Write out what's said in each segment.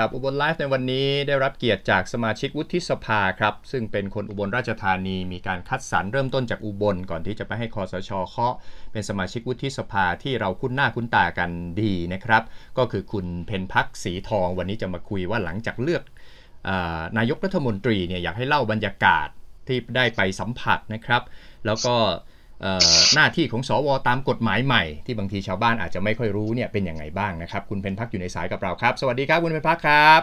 ครับอุบลไลฟ์ในวันนี้ได้รับเกียรติจากสมาชิกวุฒิสภาครับ ซึ่งเป็นคนอุบลราชธานีมีการคัดสรรเริ่มต้นจากอุบลก่อนที่จะไปให้คอสชเคาะเป็นสมาชิกวุฒิสภาที่เราคุ้นหน้าคุ้นตากันดีนะครับ ก็คือคุณเพนพักสีทองวันนี้จะมาคุยว่าหลังจากเลือกอนายกรัฐมนตรีเนี่ยอยากให้เล่าบรรยากาศที่ได้ไปสัมผัสนะครับ แล้วก็ หน้าที่ของสวตามกฎหมายใหม่ ที่บางทีชาวบ้านอาจจะไม่ค่อยรู้เนี่ยเป็นยังไงบ้างนะครับ คุณเพนพักอยู่ในสายกับเราครับ สวัสดีครับคุณเพนพักครับ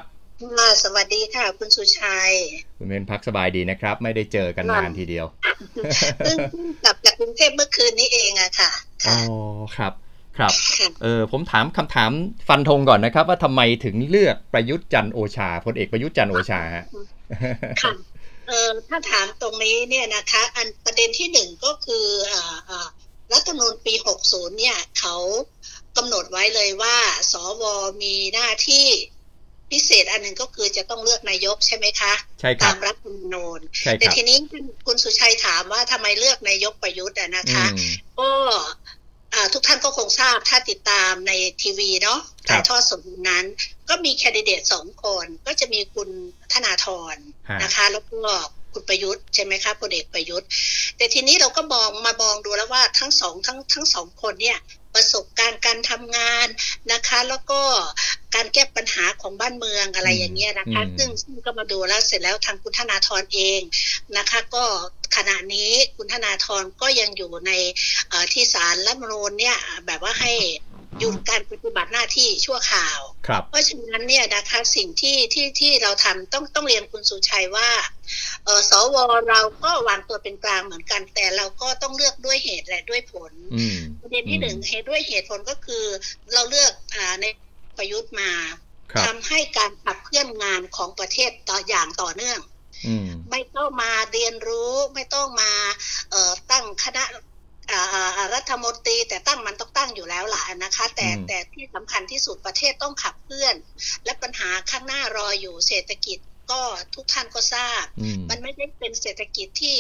สวัสดีค่ะ คุณสุชัย คุณเพนพักสบายดีนะครับ ไม่ได้เจอกันนานทีเดียวเพิ่งกลับจากกรุงเทพเมื่อคืนนี้เองอะค่ะอ๋อครับครับเออผมถามคำถามฟันธงก่อนนะครับ ว่าทำไมถึงเลือกประยุทธ์จันโอชาพลเอกประยุทธ์จันโอชาฮะค่ะ เออถ้าถามตรงนี้เนี่ยนะคะ อันประเด็นที่หนึ่งก็คืออ่าอ่ารัฐธรรมนูญปี 60 เนี่ยเขากำหนดไว้เลยว่า สวมีหน้าที่พิเศษอันหนึ่งก็คือจะต้องเลือกนายกใช่ไหมคะใช่ครับตามรัฐธรรมนูญแต่ทีนี้คุณสุชัยถามว่าทำไมเลือกนายกประยุทธ์นะคะ ก็ ทุกท่านก็คงทราบถ้าติดตามในทีวีเนาะถ่ายทอดสดนั้น ก็มีแคนดิเดตสองคน ก็จะมีคุณธนาธรนะคะแล้วก็คุณประยุทธ์ใช่ไหมคะพลเอกประยุทธ์ แต่ทีนี้เราก็มองมามองดูแล้วว่าทั้งสองทั้งทั้งสองคนเนี่ย ประสบการณ์การทำงานนะคะ แล้วก็การแก้ปัญหาของบ้านเมืองอะไรอย่างเงี้ยนะคะ ซึ่งซึ่งก็มาดูแล้วเสร็จแล้วทางคุณธนาธรเองนะคะ ก็ขณะนี้คุณธนาธรก็ยังอยู่ในที่ศาลรัฐมนูญเนี่ยแบบว่าให้ หยุดการปฏิบัติหน้าที่ชั่วข่าวเพราะฉะนั้นเนี่ยนะคะสิ่งที่ที่ที่เราทำต้องต้องเรียนคุณสุชัยว่าเออสวเราก็วางตัวเป็นกลางเหมือนกัน แต่เราก็ต้องเลือกด้วยเหตุและด้วยผลประเด็นที่หนึ่งเหตุด้วยเหตุผลก็คือ เราเลือกอ่าในประยุทธ์มาทำให้การขับเคลื่อนงานของประเทศต่ออย่างต่อเนื่องไม่ต้องมาเรียนรู้ไม่ต้องมาเอ่อตั้งคณะ รัฐมนตรีแต่ตั้งมันต้องตั้งอยู่แล้วล่ะนะคะ แต่แต่ที่สำคัญที่สุดประเทศต้องขับเคลื่อน และปัญหาข้างหน้ารออยู่เศรษฐกิจก็ทุกท่านก็ทราบ มันไม่ได้เป็นเศรษฐกิจที่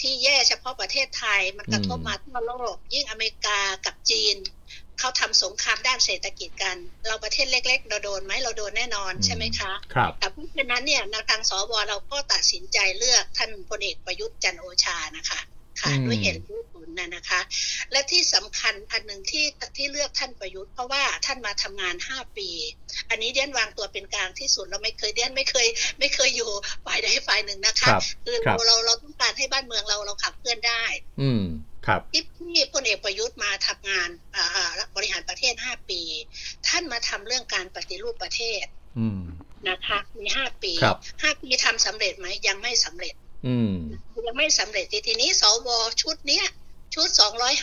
ที่แย่เฉพาะประเทศไทย มันกระทบมาทั่วโลก ยิ่งอเมริกากับจีน เขาทำสงครามด้านเศรษฐกิจกัน เราประเทศเล็ก ๆ เราโดนไหมเราโดนแน่นอนใช่ไหมคะครับแต่เพราะฉะนั้นเนี่ยทางสวเราก็ตัดสินใจเลือกท่านพลเอกประยุทธ์จันโอชานะคะค่ะด้วยเหตุด้วยผล นะนะคะ และที่สำคัญอันหนึ่งที่ที่เลือกท่านประยุทธ์เพราะว่าท่านมาทำงานห้าปี อันนี้เดียนวางตัวเป็นกลางที่สุดเราไม่เคยเดียนไม่เคย ไม่เคยอยู่ฝ่ายใดฝ่ายหนึ่งนะคะคือเราเราเราต้องการให้บ้านเมืองเราเราขับเคลื่อนได้ อืมครับที่ที่พลเอกประยุทธ์มาทำงานอ่าบริหารประเทศห้าปี ท่านมาทำเรื่องการปฏิรูปประเทศ อืมนะคะมีห้าปีห้าปีทำสำเร็จไหมยังไม่สำเร็จยังไม่สำเร็จทีนี้สวชุดเนี้ย ชุด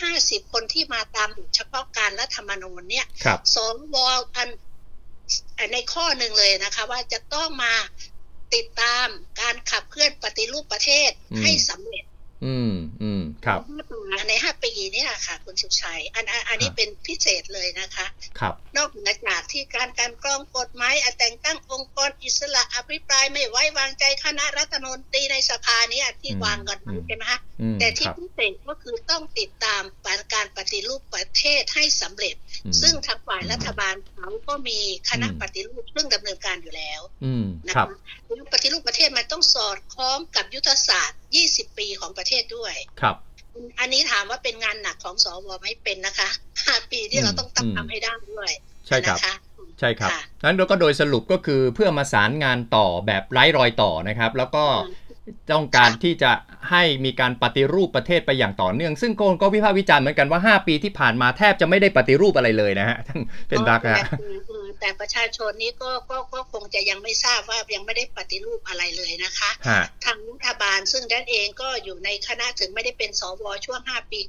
250 คนที่มาตามเฉพาะการรัฐธรรมนูญเนี่ยสวอันในข้อหนึ่งเลยนะคะ ว่าจะต้องมาติดตามการขับเคลื่อนปฏิรูปประเทศให้สำเร็จ อืมอืม ครับในห้าปีนี้ค่ะคุณสุชัยอันอันนี้เป็นพิเศษเลยนะคะครับนอกเหนือจากที่การการกรองกฎหมายแต่งตั้งองค์กรอิสระอภิปรายไม่ไว้วางใจคณะรัฐมนตรีในสภานี้ที่วางกันใช่ไหมคะแต่ที่พิเศษก็คือต้องติดตามการปฏิรูปประเทศให้สำเร็จ ซึ่งทางฝ่ายรัฐบาลเขาก็มีคณะปฏิรูปซึ่งดำเนินการอยู่แล้วนะคะปฏิรูปประเทศมันต้องสอดคล้องกับยุทธศาสตร์ 20 ปีของประเทศด้วยครับ อันนี้ถามว่าเป็นงานหนักของสวไม่เป็นนะคะ5ปีที่เราต้องตั้งทำให้ได้ด้วยใช่ครับใช่ครับนั้นเราก็โดยสรุปก็คือเพื่อมาสารงานต่อแบบไร้รอยต่อนะครับ แล้วก็ ต้องการที่จะให้มีการปฏิรูปประเทศไปอย่างต่อเนื่อง ซึ่งคนก็วิพากษ์วิจารณ์เหมือนกันว่า 5 ปีที่ผ่านมาแทบจะไม่ได้ปฏิรูปอะไรเลยนะฮะท่านเป็นรักฮะแต่ประชาชนนี้ก็ก็ก็คงจะยังไม่ทราบว่ายังไม่ได้ปฏิรูปอะไรเลยนะคะทางรัฐบาลซึ่งด้านเองก็อยู่ในคณะถึงไม่ได้เป็นสวช่วง 5 ปี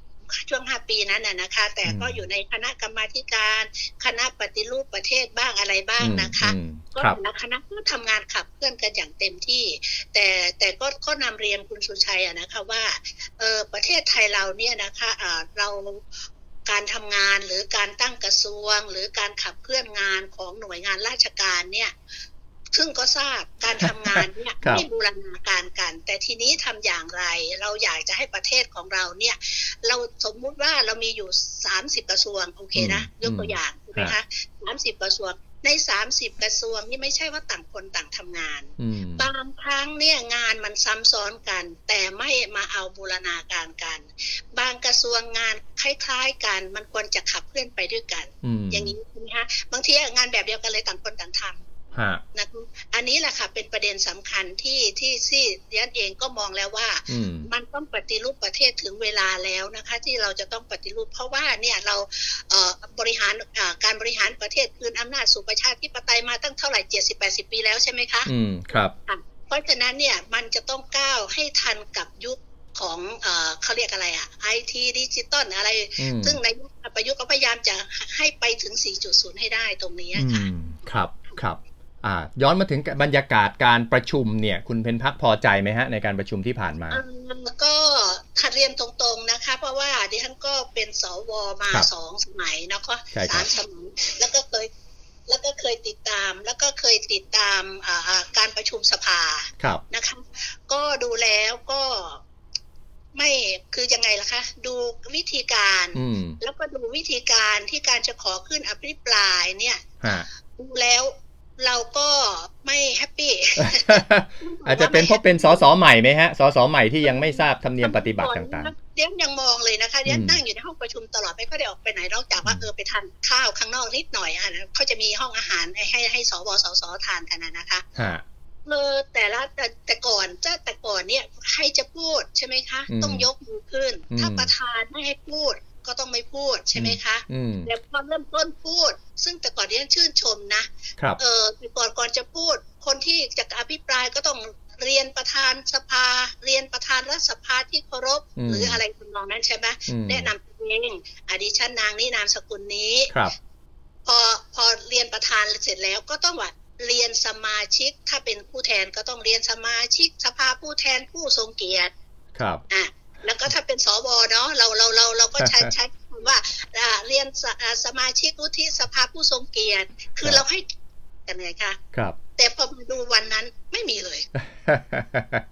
ช่วงห้าปีนั้นน่ะนะคะ แต่ก็อยู่ในคณะกรรมาการ คณะปฏิรูปประเทศบ้างอะไรบ้างนะคะ ก็แต่ละคณะก็ทำงานขับเคลื่อนกันอย่างเต็มที่ แต่แต่ก็ก็นำเรียนคุณสุชัยอะนะคะว่าเออประเทศไทยเราเนี่ยนะคะอ่าเราการทำงานหรือการตั้งกระทรวง หรือการขับเคลื่อนงานของหน่วยงานราชการเนี่ย ซึ่งก็ทราบการทำงานเนี่ยไม่บูรณาการกัน แต่ทีนี้ทำอย่างไร เราอยากจะให้ประเทศของเราเนี่ย เราสมมุติว่าเรามีอยู่สามสิบกระทรวงโอเคนะยกตัวอย่างถูกไหมคะสามสิบกระทรวงใน 30 กระทรวงนี่ไม่ใช่ว่าต่างคนต่างทำงานอืมบางครั้งเนี่ยงานมันซ้ำซ้อนกัน แต่ไม่มาเอาบูรณาการกัน บางกระทรวงงานคล้ายๆกัน มันควรจะขับเคลื่อนไปด้วยกันอืมอย่างนี้ใช่ไหมคะบางทีงานแบบเดียวกันเลยต่างคนต่างทำฮะ นะคะอันนี้แหละค่ะเป็นประเด็นสำคัญที่ที่ที่เรียนเองก็มองแล้วว่าอืมมันต้องปฏิรูปประเทศถึงเวลาแล้วนะคะ ที่เราจะต้องปฏิรูป เพราะว่าเนี่ยเราเอ่อบริหารอ่าการบริหารประเทศคืนอำนาจสู่ประชาธิปไตยมาตั้งเท่าไหร่เจ็ดสิบแปดสิบปีแล้วใช่ไหมคะ อืมครับ เพราะฉะนั้นเนี่ยมันจะต้องก้าวให้ทันกับยุคของเอ่อเขาเรียกอะไรอะไอทีดิจิตอลอะไรอืมซึ่งในยุคประยุทธ์ก็พยายามจะให้ไปถึง 4.0 ให้ได้ตรงนี้อืมค่ะครับ ครับอ่า ย้อนมาถึงบรรยากาศการประชุมเนี่ย คุณเพ็ญพักตร์พอใจไหมฮะในการประชุมที่ผ่านมาเอ่อก็ถัดเรียนตรงๆนะคะ เพราะว่าดิฉันก็เป็นสวมาครับสองสมัยเนาะก็ใช่ครัสาบมสมัยแล้วก็เคยแล้วก็เคยติดตามแล้วก็เคยติดตามอ่าอ่าการประชุมสภาครับนะคะก็ดูแล้วก็ไม่คือยังไงล่ะคะ ดูวิธีการอืมแล้วก็ดูวิธีการที่การจะขอขึ้นอภิปรายเนี่ยฮะดูแล้ว เราก็ไม่ happyอาจจะเป็นเพราะเป็นสสใหม่ไหมฮะสสใหม่ที่ยังไม่ทราบธรรมเนียมปฏิบัติต่างๆเดี๋ยวยังมองเลยนะคะเดี๋ยวอืมนั่งอยู่ในห้องประชุมตลอดไม่ค่อยได้ออกไปไหนนอกจากว่าอืมเออไปทานข้าวข้างนอกนิดหน่อยอะนะเขาจะมีห้องอาหารให้ให้ให้สวสสทานกันนะนะคะๆฮะเออแต่ละแต่แต่ก่อนจะแต่ก่อนเนี่ยใครจะพูดใช่ไหมคะอืมต้องยกมือขึ้นอืมถ้าประธานไม่ให้พูด ก็ต้องไม่พูดใช่ไหมคะอืมแต่พอเริ่มต้นพูด ซึ่งแต่ก่อนที่ฉันชื่นชมนะครับเออก่อนก่อนจะพูด คนที่จะอภิปรายก็ต้องเรียนประธานสภา เรียนประธานรัฐสภาที่เคารพอืมหรืออะไรทำนองนั้นใช่ไหมอืมแนะนำตัวเองอดิฉันนางนี่นามสกุลนี้ครับ พอพอเรียนประธานเสร็จแล้วก็ต้องว่าเรียนสมาชิกถ้าเป็นผู้แทนก็ต้องเรียนสมาชิกสภาผู้แทนผู้ทรงเกียรติครับอะ แล้วก็ถ้าเป็นสวเนาะเราเราเราเราก็ใช้ใช้คำว่าอ่าเรียนสอ่าสมาชิกวุฒิสภาผู้ทรงเกียรติ คือครับเราให้กันไงคะครับ แต่พอมาดูวันนั้นไม่มีเลย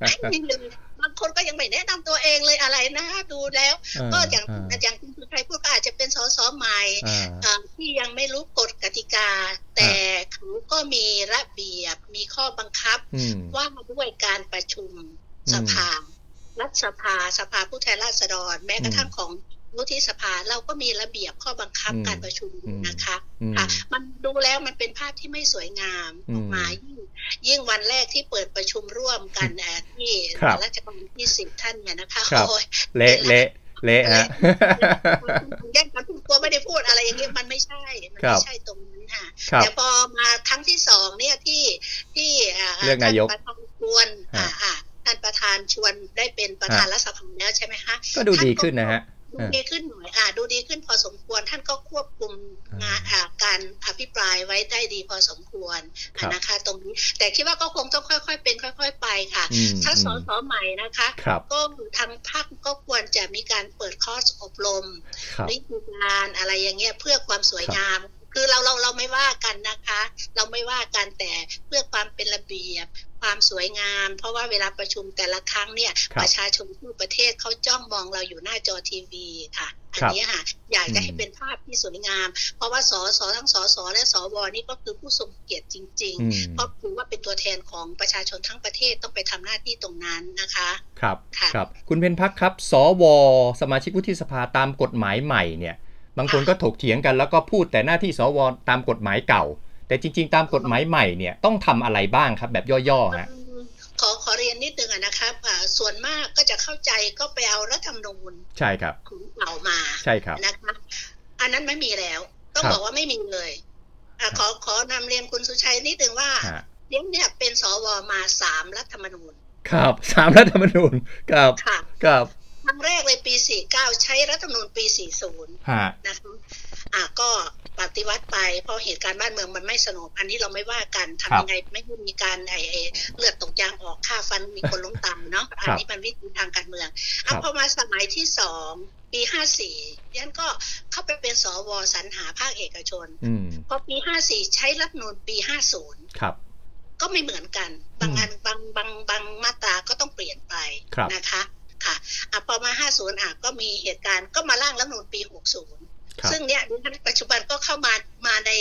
ไม่มีเลยบางคนก็ยังไม่แนะนำตัวเองเลยอะไรนะดูแล้ว ก็อย่างอ่าอย่างคุณสุชัยพูดก็อาจจะเป็นสสใหม่อ่าอ่าที่ยังไม่รู้กฎกติกา แต่เขาก็มีระเบียบมีข้อบังคับอืมว่าด้วยการประชุมสภา รัฐสภาสภาผู้แทนราษฎร แม้กระทั่งของวุฒิสภาเราก็มีระเบียบข้อบังคับอืมการประชุมอืมนะคะอืมค่ะมันดูแล้วมันเป็นภาพที่ไม่สวยงามอืมออกมายิ่งยิ่งวันแรกที่เปิดประชุมร่วมกันเอ่อที่ครับราชการที่สิบท่านเนี่ยนะคะครับโอ้ยเละเละเละฮะแย่งกันพูดกลัวไม่ได้พูดอะไรอย่างเงี้ยมันไม่ใช่ มันครัไม่บใช่ตรงนั้นค่ะครับแต่พอมาครั้งที่สองเนี่ยที่ที่าเลือกนายกท่ประธานชวนอ่าอ่า ท่านประธานชวนได้เป็นประธานรัฐสภาแล้วใช่ไหมคะก็ดูดีขึ้นนะฮะดูดีขึ้นหน่อยอ่าดูดีขึ้นพอสมควรท่านก็ควบคุมงานอ่าการอภิปรายไว้ได้ดีพอสมควรครับนะคะ ตรงนี้แต่คิดว่าก็คงต้องค่อย ๆ เป็นค่อย ๆ ไปค่ะอืมถ้าสอืมสใหม่นะคะครับก็ทางภาคก็ควรจะมีการเปิดคอร์สอบรมครับวิธีการอะไรอย่างเงี้ยเพื่อความสวยงาม คือเราเราเราไม่ว่ากันนะคะ เราไม่ว่ากันแต่เพื่อความเป็นระเบียบความสวยงาม เพราะว่าเวลาประชุมแต่ละครั้งเนี่ยครับประชาชนทั่วประเทศเขาจ้องมองเราอยู่หน้าจอทีวีค่ะอันครับนี้ค่ะอยากจะให้อืมเป็นภาพที่สวยงาม เพราะว่าสสทั้งสสและสวนี่ก็คือผู้ทรงเกียรติจริงอืมๆเพราะถือว่าเป็นตัวแทนของประชาชนทั้งประเทศต้องไปทำหน้าที่ตรงนั้นนะคะครับค่ะครับ คุณเพนพักครับ สว สมาชิกวุฒิสภาตามกฎหมายใหม่เนี่ย บางคนก็ถกเถียงกันแล้วก็พูดแต่หน้าที่สวตามกฎหมายเก่า แต่จริง ๆ ตามกฎหมายใหม่เนี่ยต้องทำอะไรบ้างครับ แบบย่อๆฮะอืมขอขอเรียนนิดนึงอะนะครับอ่าส่วนมากก็จะเข้าใจก็ไปเอารัฐธรรมนูญใช่ครับของเก่ามาใช่ครับนะคะอันนั้นไม่มีแล้ว ต้องครับบอกว่าไม่มีเลยอะขอขอนำเรียนคุณสุชัยนิดนึงว่าฮะเลี้ยงเนี่ยเป็นสวมาสามรัฐธรรมนูญ ครับสามรัฐธรรมนูญครับค่ะครับ ครั้งแรกเลยปี 49 ใช้รัฐธรรมนูญปี 40ฮะนะคะอะก็ปฏิวัติไปเพราะเหตุการณ์บ้านเมืองมันไม่สงบอันนี้เราไม่ว่ากันครัทำบยังไงไม่ให้มีการไอไอ้เลือดตกยางออกฆ่าฟันมีคนล้มตายเนาะอันนี้มันวิธีทางการเมืองครัอะบพอมาสมัยที่สองปีห้าสี่ยันก็เข้าไปเป็นสวสรรหาภาคเอกชนอืมพอปีห้าสี่ใช้รัฐธรรมนูญปีห้าศูนย์ครับ ก็ไม่เหมือนกัน บางอันบางบางบางมาตราก็ต้องเปลี่ยนไปครับนะคะ ค่ะอะพอมาห้าศูนย์อะก็มีเหตุการณ์ก็มาร่างรัฐธรรมนูญปีหกศูนย์ครับซึ่งเนี่ยดิฉันปัจจุบันก็เข้ามามาใน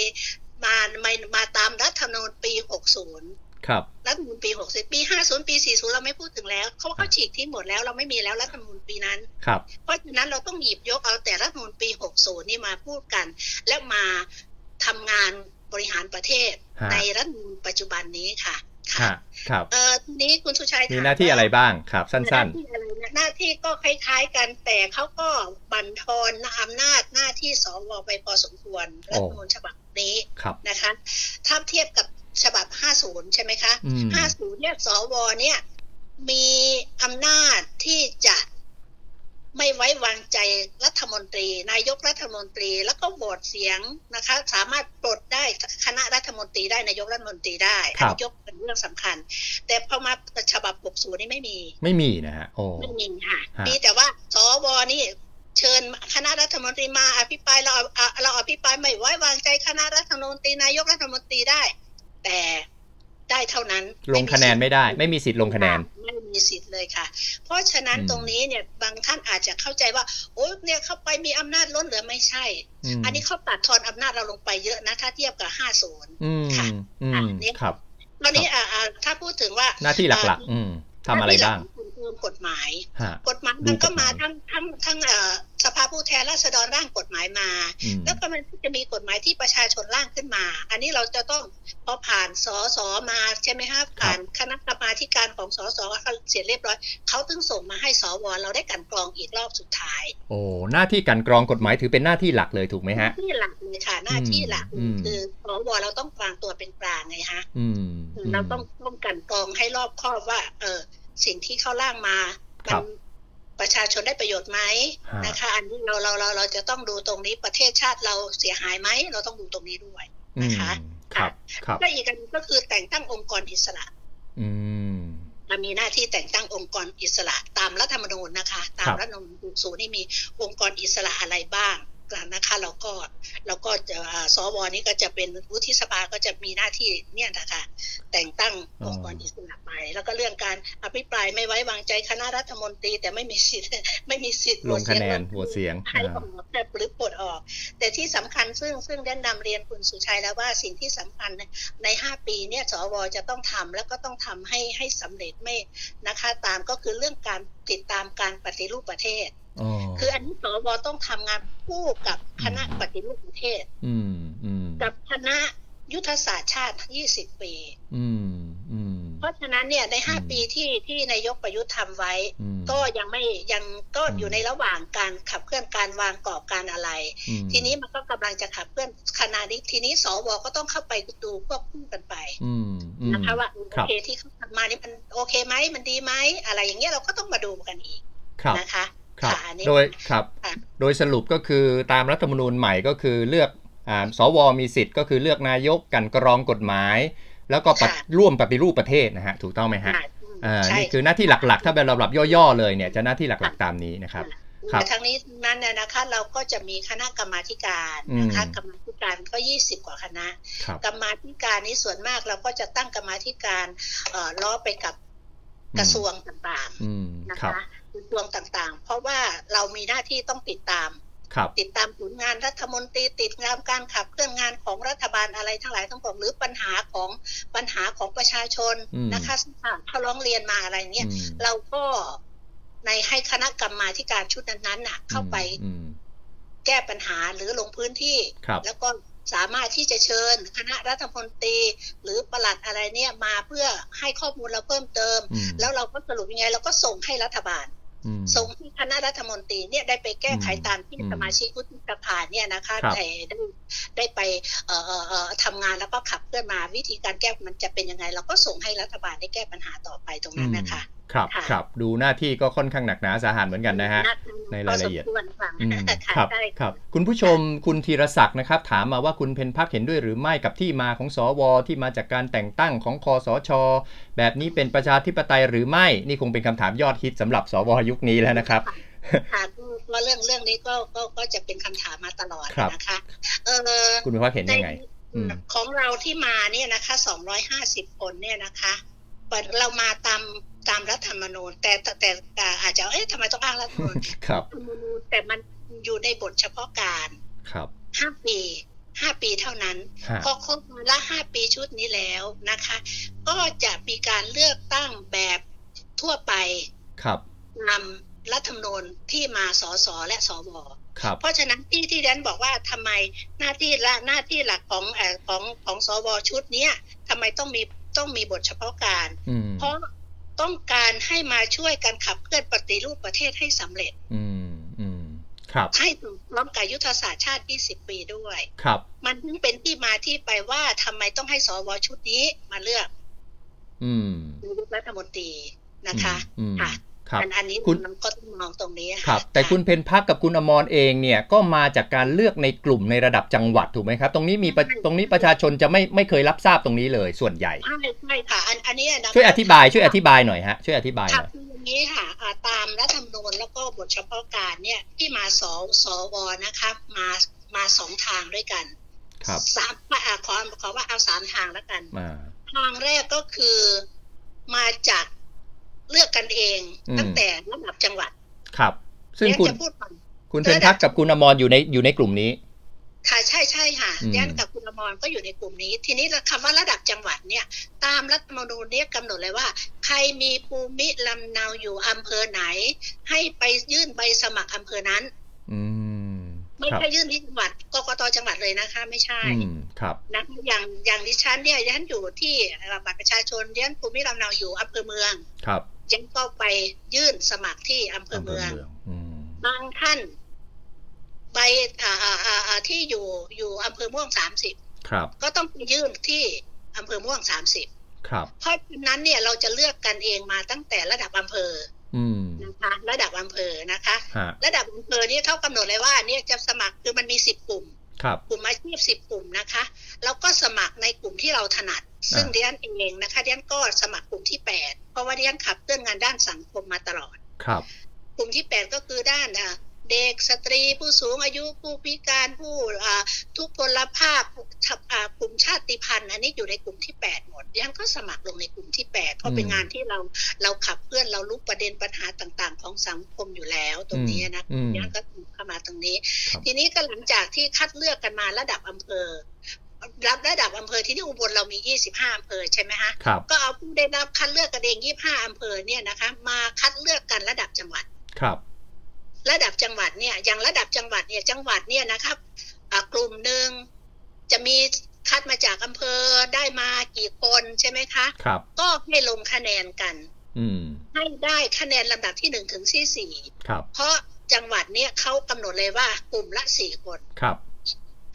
มามามาตามรัฐธรรมนูญปี 60 ครับ รัฐธรรมนูญปี 60 ปี 50 ปี 40 เราไม่พูดถึงแล้ว เขาเขาฉีกทิ้งหมดแล้วเราไม่มีแล้วรัฐธรรมนูญปีนั้น ครับ เพราะฉะนั้นเราต้องหยิบยกเอาแต่รัฐธรรมนูญปี 60 นี่มาพูดกัน และมาทำงานบริหารประเทศฮะในรัฐธรรมนูญปัจจุบันนี้ค่ะ ฮะครับเออทีนี้คุณสุชัยมีถหน้าที่อะไรบ้างครับหสั้นน้าที่อะไรนะหน้าที่ก็คล้ายๆกันแต่เขาก็บั่นทอนอำนาจหน้าที่สวไปพอสมควรรัฐธรรมนูญฉบับนี้ๆครับนะคะถ้าเทียบกับฉบับ 50 ใช่ไหมคะอืม50 เนี่ย สว เนี่ย มีอำนาจที่จะ ไม่ไว้วางใจรัฐมนตรี นายกรัฐมนตรี แล้วก็โหวตเสียงนะคะ สามารถปลดได้คณะรัฐมนตรีได้นายกรัฐมนตรีได้ครับนายกเป็นเรื่องสำคัญ แต่พอมาฉบับ60นี่ไม่มี ไม่มีนะฮะโอ้ไม่มีค่ะฮะมีแต่ว่าสวนี่เชิญคณะรัฐมนตรีมาอภิปรายเราเอาเราอภิปรายไม่ไว้วางใจคณะรัฐมนตรีนายกรัฐมนตรีได้ แต่ ได้เท่านั้น ลงคะแนนไม่ได้ ไม่มีสิทธิ์ลงคะแนน ไม่มีสิทธิ์เลยค่ะ เพราะฉะนั้นอืมตรงนี้เนี่ยบางท่านอาจจะเข้าใจว่า โอ้เนี่ยเข้าไปมีอำนาจล้นเหลือไม่ใช่มอันนี้เขาตัดทอนอำนาจเราลงไปเยอะนะถ้าเทียบกับ50อืมค่ะอือะมเนี่ยครับตอนนี้อ่าอ่าถ้าพูดถึงว่าหน้าที่หลักๆอืมทำอะไรบ้าง หน้ที่หลักคือกฎหมายฮะกฎหมายดูมันก็กฎหมามายทั้งทั้งทั้งเอ่อสภาผู้แทนราษฎรร่างกฎหมายมาอืมแล้วก็มันจะมีกฎหมายที่ประชาชนร่างขึ้นมา อันนี้เราจะต้องพอผ่านสสมาใช่ไหมคะผ่านคณะกรรมาธิการของสสเขาเสร็จเรียบร้อยเขาถึงส่งมาให้สวเราได้กลันกรองอีกรอบสุดท้าย โอ้หน้าที่กลันกรองกฎหมายถือเป็นหน้าที่หลักเลยถูกไหมฮะที่หลักเลยค่ะหน้าที่หลักอืมคือสวเราต้องวางตัวเป็นกลางไงฮะอืมอืมเราต้องต้องกลันกรองให้รอบคอบว่า เออ สิ่งที่เขาร่างมาครัมับประชาชนได้ประโยชน์ไหมฮะนะคะ อันนี้เราเราเราเราจะต้องดูตรงนี้ประเทศชาติเราเสียหายไหมเราต้องดูตรงนี้ด้วยอืมนะคะครับครับและอีกอันหนึ่งก็คือแต่งตั้งองค์กรอิสระ อืมเรามีหน้าที่แต่งตั้งองค์กรอิสระตามรัฐธรรมนูญนะคะ ตามครับรัฐธรรมนูญสูนี่มีองค์กรอิสระอะไรบ้าง นะคะเราก็เราก็จะอ่าสวนี่ก็จะเป็นวุฒิสภาก็จะมีหน้าที่เนี่ยนะคะแต่งตั้งองค์กรอิสระไป แล้วก็เรื่องการอภิปรายไม่ไว้วางใจคณะรัฐมนตรี แต่ไม่มีสิทธิ์ไม่มีสิทธิ์ลงคะแนนโหโหววตตเสีเสียยงงให้อ่าออกแต่หรือปลดออก แต่ที่สำคัญซึ่งซึ่งได้นำเรียนคุณสุชัยแล้วว่าสิ่งที่สำคัญในในห้าปีเนี่ยสวจะต้องทำแล้วก็ต้องทำให้ให้สำเร็จไม่นะคะตามก็คือเรื่องการติดตามการปฏิรูปประเทศอ๋อ คืออันนี้สวต้องทำงานคู่กับคณะปฏิรูปประเทศอืมอืมกับคณะยุทธศาสตร์ชาติ 20 ปีอืมอืมเพราะฉะนั้นเนี่ยในอืม5ปีที่ที่นายกประยุทธ์ทำไว้อืมก็ยังไม่ยังก็อืมอยู่ในระหว่างการขับเคลื่อนการวางกรอบการอะไรอืมทีนี้มันก็กำลังจะขับเคลื่อนขณะนี้ทีนี้สวก็ต้องเข้าไปดูควบคู่กันไปอืมอืมนะคะว่าโอครับเคที่เขาทำมานี่มันโอเคไหมมันดีไหมอะไรอย่างเงี้ยเราก็ต้องมาดูกันอีกครับนะคะ ครับะอันนี้โดยครับค่ะโดยสรุปก็คือตามรัฐธรรมนูญใหม่ก็คือเลือกอ่าสวมีสิทธิ์ก็คือเลือกนายกกันกรองกฎหมาย แล้วก็ปฏิค่ะร่วมปฏิรูปประเทศนะฮะถูกต้องไหมฮะอ่าอ่าใช่นี่คือหน้าที่หลักๆ ถ้าเป็นลำดับย่อๆเลยเนี่ยจะหน้าที่หลักๆตามนี้นะครับครับแต่ทั้งนี้นั้นเนี่ยนะคะเราก็จะมีคณะกรรมาธิการนะคะอืมกรรมาธิการก็ 20 กว่าคณะครับกรรมาธิการนี้ส่วนมากเราก็จะตั้งกรรมาธิการเอ่อล้อไปกับกระทรวงต่างอืมๆนะครัคะบ กระทรวงต่างๆ เพราะว่าเรามีหน้าที่ต้องติดตามครับติดตามผลงานรัฐมนตรีติดตามการขับเคลื่อนงานของรัฐบาลอะไรทั้งหลายทั้งปวงหรือปัญหาของปัญหาของประชาชนอืมนะคะเขาร้องเรียนมาอะไรเนี่ยอืมเราก็ในให้คณะกรรมาธิการชุดนั้นๆน่ะ เข้าไปอืมแก้ปัญหาหรือลงพื้นที่ครับแล้วก็สามารถที่จะเชิญคณะรัฐมนตรี หรือปลัดอะไรเนี่ยมาเพื่อให้ข้อมูลเราเพิ่มเติมอืมแล้วเราก็สรุปยังไงเราก็ส่งให้รัฐบาลอืม ส่งให้คณะรัฐมนตรีเนี่ยได้ไปแก้ไขอืมตามที่อืมสมาชิกวุฒิสภาเนี่ยนะคะครับได้ได้ได้ไปเอ่อเอ่อเอ่อทำงานแล้วก็ขับเคลื่อนมาวิธีการแก้มันจะเป็นยังไง เราก็ส่งให้รัฐบาลได้แก้ปัญหาต่อไปตรงนั้นนะคะ ครับค่ะครับดูหน้าที่ก็ค่อนข้างหนักหนาสาหัสเหมือนกันนะฮะ ในรายละเอียดพสมควรค่ะอืมค่ะครับใช่ครับคุณผู้ชมคุณธีรศักดิ์นะครับ ถามมาว่าคุณเพนพักเห็นด้วยหรือไม่กับที่มาของสว ที่มาจากการแต่งตั้งของคอสช แบบนี้เป็นประชาธิปไตยหรือไม่นี่คงเป็นคำถามยอดฮิตสำหรับสวยุคนี้แล้วนะครับค่ะก็เรื่องเรื่องนี้ก็ก็ก็จะเป็นคำถามมาตลอดครับนะคะเออคุณเพนพักเห็นยังไงอืมของเราที่มาเนี่ยนะคะ250คนเนี่ยนะคะเปิดเรามาตาม ตามรัฐธรรมนูญแต่แต่แต่แต่อาจจะเอ๊ะทำไมต้องอ้างรัฐธรรมนูญครับรัฐธรรมนูญแต่มันอยู่ในบทเฉพาะการครับห้าปีห้าปีเท่านั้นฮะพอครบวาระห้าปีชุดนี้แล้วนะคะ ก็จะมีการเลือกตั้งแบบทั่วไปครับตามรัฐธรรมนูญที่มาสสและสวครับเพราะฉะนั้นที่ที่แดนบอกว่าทำไมหน้าที่ละหน้าที่หลักของเออของของสวชุดเนี้ยทำไมต้องมีต้องมีบทเฉพาะการอืมเพราะ ต้องการให้มาช่วยกันขับเคลื่อนปฏิรูปประเทศให้สำเร็จ อืมอืมครับ ให้ถึงพร้อมกับยุทธศาสตร์ชาติ 20 ปีด้วย ครับ มันถึงเป็นที่มาที่ไปว่าทำไมต้องให้สวชุดนี้มาเลือก อืมนายกรัฐมนตรีนะคะอืมค่ะครับ อันอันนี้คุณมันก็ต้องมองตรงนี้ะครับ แต่คุณเพนพักกับคุณอมรเองเนี่ยก็มาจากการเลือกในกลุ่มในระดับจังหวัดถูกไหมครับ ตรงนี้มีประตรงนี้ประชาชนจะไม่ไม่เคยรับทราบตรงนี้เลยส่วนใหญ่ใช่ใช่ค่ะอันอันนี้นะคะช่วยอธิบายช่วยอธิบายหน่อยฮะช่วยอธิบายหค่ะน่อยคืออย่างนี้ค่ะอ่าตามรัฐธรรมนูญแล้วก็บทเฉพาะการเนี่ยที่มาสสวนะคะมามาสองทางด้วยกัน ครับสามอ่าขอขอว่าเอาสามทางแล้วกันมาทางแรกก็คือมาจาก เลือกกันเองอืมตั้งแต่ระดับจังหวัด ครับ ซึ่งเนี่ยคุณจะพูดก่อนคุณเพนพักกับคุณอมรอยู่ในอยู่ในกลุ่มนี้ ค่ะใช่ใช่ค่ะอืมยันกับคุณอมรก็อยู่ในกลุ่มนี้ ทีนี้คำว่าระดับจังหวัดเนี่ย ตามรัฐธรรมนูญเนี่ยกำหนดเลยว่า ใครมีภูมิลำเนาอยู่อำเภอไหน ให้ไปยื่นใบสมัครอำเภอนั้น อืมไม่ครับใช่ยื่นที่จังหวัดกกตจังหวัดเลยนะคะ ไม่ใช่อืมครับนะอย่างอย่างดิฉันเนี่ยดิฉันอยู่ที่เอ่อบัตรประชาชนดิฉันภูมิลำเนาอยู่อำเภอเมืองครับ ดิฉันก็ไปยื่นสมัครที่อำเภออำเภอเมืองเมืองอืมบางท่านใบอ่าอ่าอ่าอ่าที่อยู่อยู่อำเภอม่วงสามสิบครับก็ต้องไปยื่นที่อำเภอม่วงสามสิบครับเพราะฉะนั้นเนี่ยเราจะเลือกกันเองมาตั้งแต่ระดับอำเภออืมนะคะระดับอำเภอนะคะฮะระดับอำเภอเนี่ยเขากำหนดเลยว่าเนี่ยจะสมัครคือมันมีสิบกลุ่มครับกลุ่มอาชีพสิบกลุ่มนะคะ แล้วก็สมัครในกลุ่มที่เราถนัด ซึ่งอ่าดิฉันเองนะคะดิฉันก็สมัครกลุ่มที่แปดเพราะว่าดิฉันขับเคลื่อนงานด้านสังคมมาตลอดครับกลุ่มที่แปดก็คือด้านอะเด็กสตรีผู้สูงอายุผู้พิการผู้อ่าทุกพลภาพชับอ่ากลุ่มชาติพันธุ์อันนี้อยู่ในกลุ่มที่แปดหมดยังก็สมัครลงในกลุ่มที่แปดเพราะเป็นงานที่เราเราขับเคลื่อนเรารู้ประเด็นปัญหาต่างๆ ของสังคมอยู่แล้วตรงนี้นะอืมยังก็เข้ามาตรงนี้ครับทีนี้ก็หลังจากที่คัดเลือกกันมาระดับอำเภอ รับระดับอำเภอที่นี่อุบลเรามี 25 อำเภอใช่ไหมฮะครับก็เอาผู้ได้รับคัดเลือกกันเอง 25 อำเภอเนี่ยนะคะ มาคัดเลือกกันระดับจังหวัดครับ ระดับจังหวัดเนี่ยอย่างระดับจังหวัดเนี่ยจังหวัดเนี่ยนะครับอ่ากลุ่มหนึ่งจะมีคัดมาจากอำเภอได้มากี่คนใช่ไหมคะครับ ก็ให้ลงคะแนนกัน อืมให้ได้คะแนนลำดับที่หนึ่งถึงที่สี่ครับ เพราะจังหวัดเนี่ยเขากำหนดเลยว่ากลุ่มละสี่คนครับ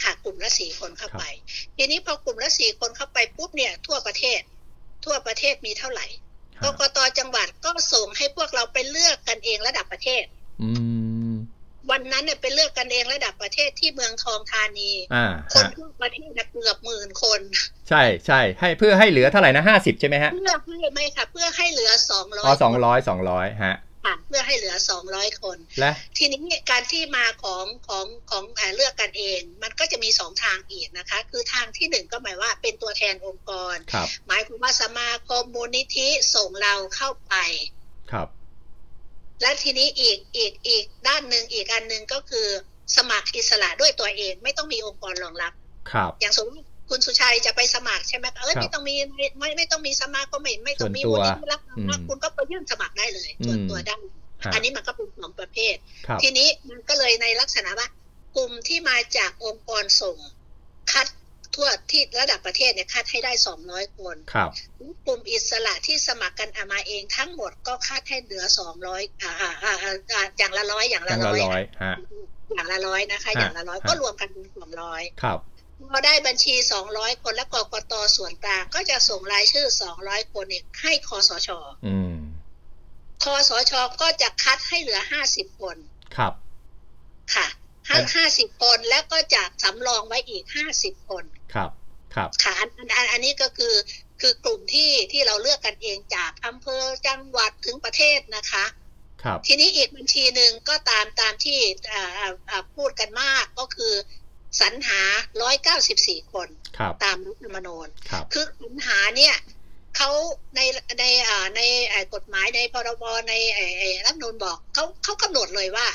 ค่ะ กลุ่มละสี่คนเข้าไป ทีนี้พอกลุ่มละสี่คนเข้าไปปุ๊บเนี่ย ทั่วประเทศ ทั่วประเทศมีเท่าไหร่กฮะกตจังหวัดก็ส่งให้พวกเราไปเลือกกันเองระดับประเทศ อืมวันนั้นเนี่ยไปเลือกกันเองระดับประเทศที่เมืองทองธานีอ่าคนฮะทั่วประเทศน่ะเกือบหมื่นคน ใช่ใช่ให้เพื่อให้เหลือเท่าไหร่นะห้าสิบใช่ไหมฮะเพื่อให้ไม่ค่ะ เพื่อให้เหลือสองร้อยอ๋อสองร้อยสองร้อยฮะ ค่ะ เพื่อให้เหลือสองร้อยคนและทีนี้การที่มาของของของเอ่อเลือกกันเอง มันก็จะมีสองทางอีกนะคะ คือทางที่หนึ่งก็หมายว่าเป็นตัวแทนองค์กรครับหมายความว่าสมาคมมูลนิธิส่งเราเข้าไปครับและทีนี้อีกอีกอีกด้านหนึ่งอีกอันหนึ่งก็คือสมัครอิสระด้วยตัวเองไม่ต้องมีองค์กรรองรับ ครับ อย่างสมมติ คุณสุชัยจะไปสมัครใช่ไหมเอ้ยครับไม่ต้องมีไม่ไม่ไม่ต้องมีสมาคมไม่ไม่ต้องมีส่มูวลนตัวนิธิรับรองรับอืมคุณก็ไปยื่นสมัครได้เลยส่วนตัวได้ฮะอันนี้มันก็เป็นสองประเภทครับทีนี้มันก็เลยในลักษณะว่ากลุ่มที่มาจากองค์กรส่งคัดทั่วที่ระดับประเทศเนี่ยคัดให้ได้สองร้อยคนครับกลุ่มอิสระที่สมัครกันเอามาเองทั้งหมดก็คัดให้เหลือสองร้อยอ่าอ่าอ่าอ่าอ่าอย่างละร้อยอย่างตั้ละงละร้อยร้อยฮะอย่างละร้อยนะคะฮะอย่างละร้อยฮะก็รวมกันเป็นสองร้อยครับ พอได้บัญชีสองร้อยคนและกกตส่วนกลางก็จะส่งรายชื่อสองร้อยคนเนี่ยให้คอสชอืมคอสชก็จะคัดให้เหลือห้าสิบคน ครับ ค่ะห้าอันห้าสิบคนแล้วก็จะสำรองไว้อีกห้าสิบคน ครับ ครับค่ะอันอันอันอันนี้ก็คือคือกลุ่มที่ที่เราเลือกกันเองจากอำเภอจังหวัดถึงประเทศนะคะ ครับ ทีนี้อีกบัญชีหนึ่งก็ตามตามที่อ่าอ่าอ่าพูดกันมากก็คือ สรรหา 194 คนครับตามรัฐธรรมนูญครับคือสรรหาเนี่ยเขาในในอ่าในเอ่อกฎหมายในพรบในไอ้ไอ้รัฐธรรมนูญบอกเขาเขากำหนดเลยว่า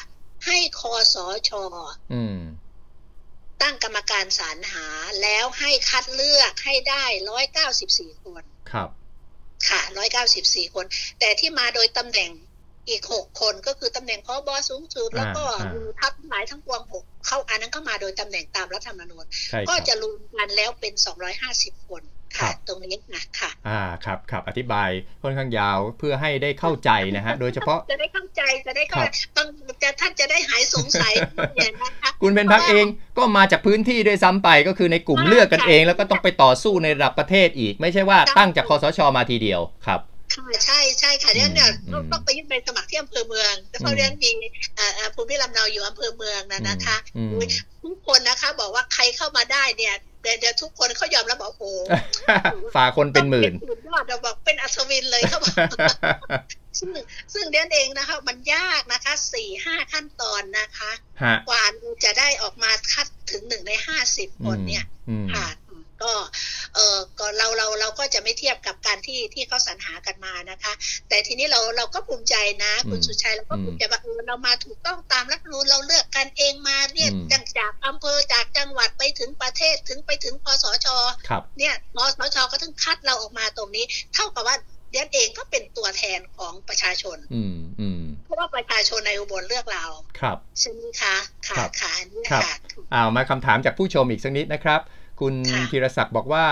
ให้คอสชอืมตั้งกรรมการสรรหาแล้วให้คัดเลือกให้ได้ร้อยเก้าสิบสี่คน ครับ ค่ะร้อยเก้าสิบสี่คน แต่ที่มาโดยตำแหน่ง อีกหกคนก็คือตำแหน่งพอบอสูงสุดแล้วก็อ่ามีทัพหลายทั้งปวงหกเข้าอันนั้นก็มาโดยตำแหน่งตามรัฐธรรมนูญใช่คก็รับจะรวมกันแล้วเป็นสองร้อยห้าสิบคนครัค่ะบตรงนี้นะค่ะ อ่าครับครับอธิบายค่อนข้างยาวเพื่อให้ได้เข้าใจนะฮะ โดยเฉพาะจะได้เข้าใจจะได้ครัเข้าบต้องจะท่านจะได้หายสงสัยเนี่ยนะคะคุณเป็นพักเองก็มาจากพื้นที่ด้วยซ้ำไปก็คือในกลุ่มเลือกกันเอง แล้วก็ต้องไปต่อสู้ในระดับประเทศอีก ไม่ใช่ว่าตั้งจากคอสชมาทีเดียวครับ ค่ะใช่ใช่ค่ะเนี่ยเนี่ยอืมต้องไปยื่นใบสมัครที่อำเภอเมืองแต่เพราะเรื่องมีเอ่อเอ่อภูมิลำเนาอยู่อำเภอเมืองนะนะคะอืมอุ๊ยทุกคนนะคะ บอกว่าใครเข้ามาได้เนี่ยเดี๋ยวเดี๋ยวทุกคนเขายอมรับบอกโอ้โหฝ่าคนเป็นหมื่นสุดยอดเราบอกเป็นอัศวินเลยเขาบอกซึ่งซึ่งเดียนเองนะคะ มันยากนะคะสี่ห้าขั้นตอนนะคะฮะกว่าจะได้ออกมาคัดถึงหนึ่งในห้าสิบคนเนี่ยอืมค่ะ ก็เออก็เราเราเราก็จะไม่เทียบกับการที่ที่เขาสรรหากันมานะคะ แต่ทีนี้เราเราก็ภูมิใจนะ คุณอืมสุชัยเราก็อืมภูมิใจว่าเออเรามาถูกต้องตามรัฐธรรมนูญเราเลือกกันเองมาเนี่ยอืมจากจากอำเภอจากจังหวัดไปถึงประเทศถึงไปถึงคสชครับเนี่ยคสชก็ต้องคัดเราออกมาตรงนี้ เท่ากับว่าเดียนเองก็เป็นตัวแทนของประชาชน อืมอืมเพราะว่าประชาชนในอุบลเลือกเรา ครับใช่ไหมคะค่ะครับค่ะอันนี้ครับค่ะเอามาคำถามจากผู้ชมอีกสักนิดนะครับ คุณค่ะธีรศักดิ์บอกว่า